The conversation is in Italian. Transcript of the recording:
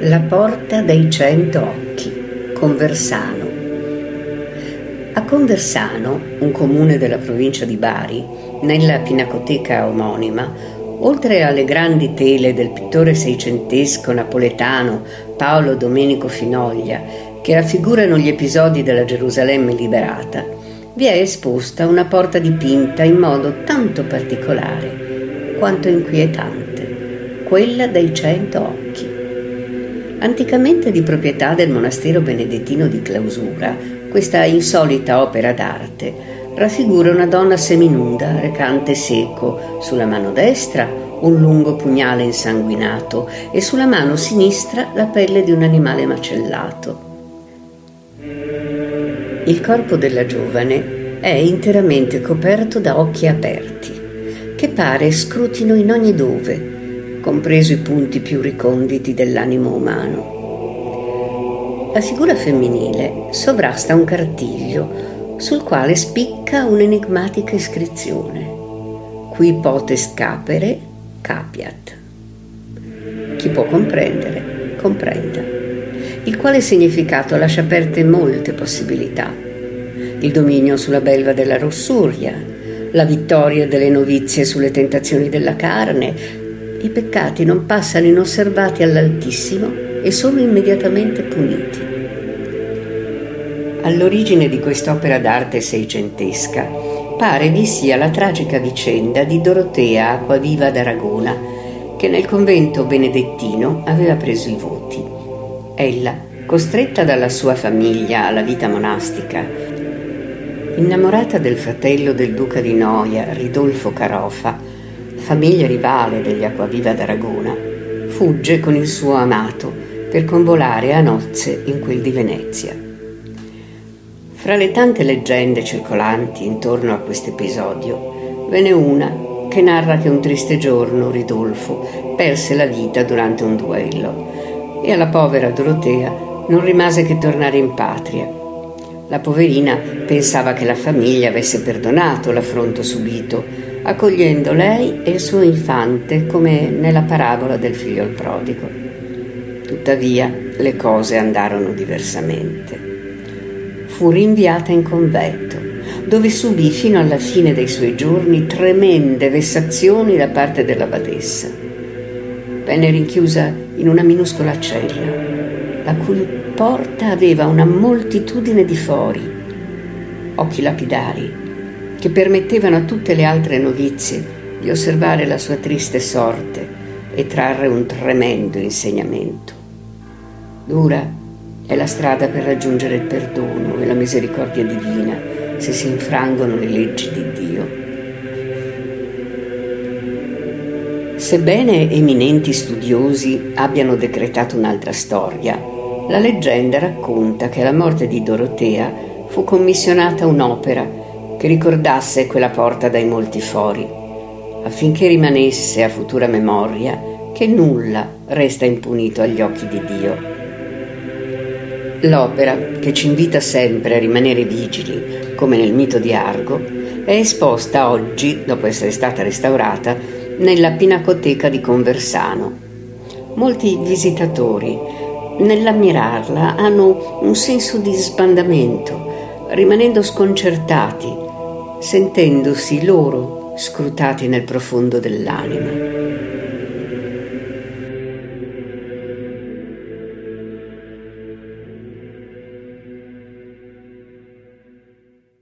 La porta dei cento occhi, Conversano. A Conversano, un comune della provincia di Bari, nella pinacoteca omonima, oltre alle grandi tele del pittore seicentesco napoletano Paolo Domenico Finoglia, che raffigurano gli episodi della Gerusalemme liberata, vi è esposta una porta dipinta in modo tanto particolare quanto inquietante, quella dei cento occhi. Anticamente di proprietà del monastero benedettino di Clausura, questa insolita opera d'arte raffigura una donna seminuda recante seco, sulla mano destra un lungo pugnale insanguinato e sulla mano sinistra la pelle di un animale macellato. Il corpo della giovane è interamente coperto da occhi aperti, che pare scrutino in ogni dove, compreso i punti più riconditi dell'animo umano. La figura femminile sovrasta un cartiglio sul quale spicca un'enigmatica iscrizione. Qui potest capere capiat. Chi può comprendere, comprenda. Il quale significato lascia aperte molte possibilità. Il dominio sulla belva della rossuria, la vittoria delle novizie sulle tentazioni della carne, i peccati non passano inosservati all'Altissimo e sono immediatamente puniti. All'origine di quest'opera d'arte seicentesca pare vi sia la tragica vicenda di Dorotea Acquaviva d'Aragona, che nel convento benedettino aveva preso i voti. Ella, costretta dalla sua famiglia alla vita monastica, innamorata del fratello del duca di Noia, Ridolfo Carofa, famiglia rivale degli Acquaviva d'Aragona, fugge con il suo amato per convolare a nozze in quel di Venezia. Fra le tante leggende circolanti intorno a questo episodio, ve n'è una che narra che un triste giorno Ridolfo perse la vita durante un duello e alla povera Dorotea non rimase che tornare in patria. La poverina pensava che la famiglia avesse perdonato l'affronto subito accogliendo lei e il suo infante come nella parabola del figlio il prodigo. Tuttavia le cose andarono diversamente. Fu rinviata in convento, dove subì fino alla fine dei suoi giorni tremende vessazioni da parte della badessa. Venne rinchiusa in una minuscola cella, la cui porta aveva una moltitudine di fori, occhi lapidari, che permettevano a tutte le altre novizie di osservare la sua triste sorte e trarre un tremendo insegnamento. Dura è la strada per raggiungere il perdono e la misericordia divina se si infrangono le leggi di Dio. Sebbene eminenti studiosi abbiano decretato un'altra storia, la leggenda racconta che alla morte di Dorotea fu commissionata un'opera che ricordasse quella porta dai molti fori, affinché rimanesse a futura memoria che nulla resta impunito agli occhi di Dio. L'opera, che ci invita sempre a rimanere vigili, come nel mito di Argo, è esposta oggi, dopo essere stata restaurata, nella Pinacoteca di Conversano. Molti visitatori, nell'ammirarla, hanno un senso di sbandamento, rimanendo sconcertati sentendosi loro scrutati nel profondo dell'anima.